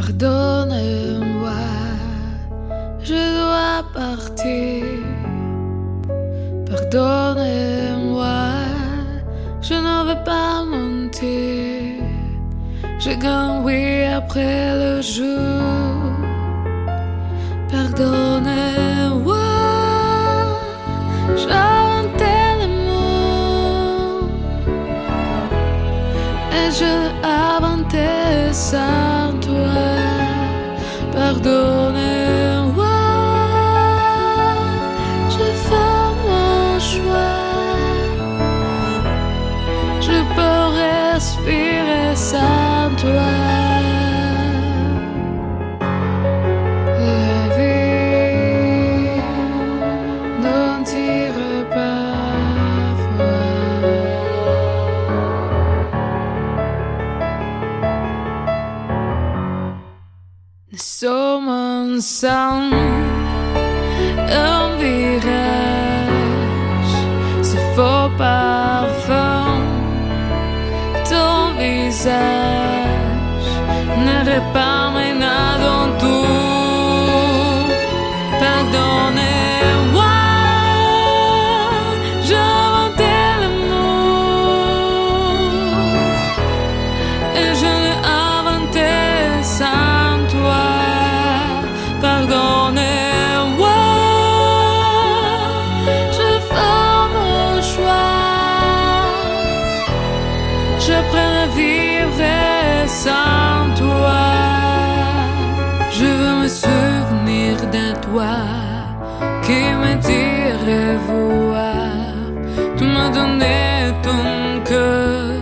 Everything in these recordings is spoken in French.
Pardonne-moi, je dois partir. Pardonnez-moi, je ne veux pas mentir. Je gagne oui après le jour. Pardonnez-moi, j'inventais les mots et je inventais toi. Pardonnez-moi, je fais mon choix. Je peux respirer sans toi. Sommes ensemble, un virage, ce faux parfum, ton visage ne répare J'apprends à vivre sans toi. Je veux me souvenir de toi qui me dit revoir. Tu m'as donné ton cœur.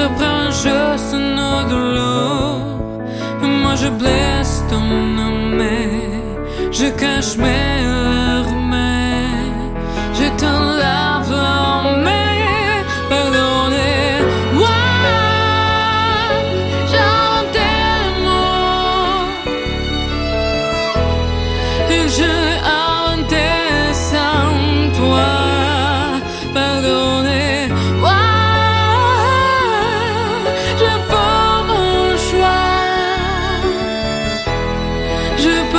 Reprends juste nos douleurs. Moi je blesse ton nom. Je cache mes Je peux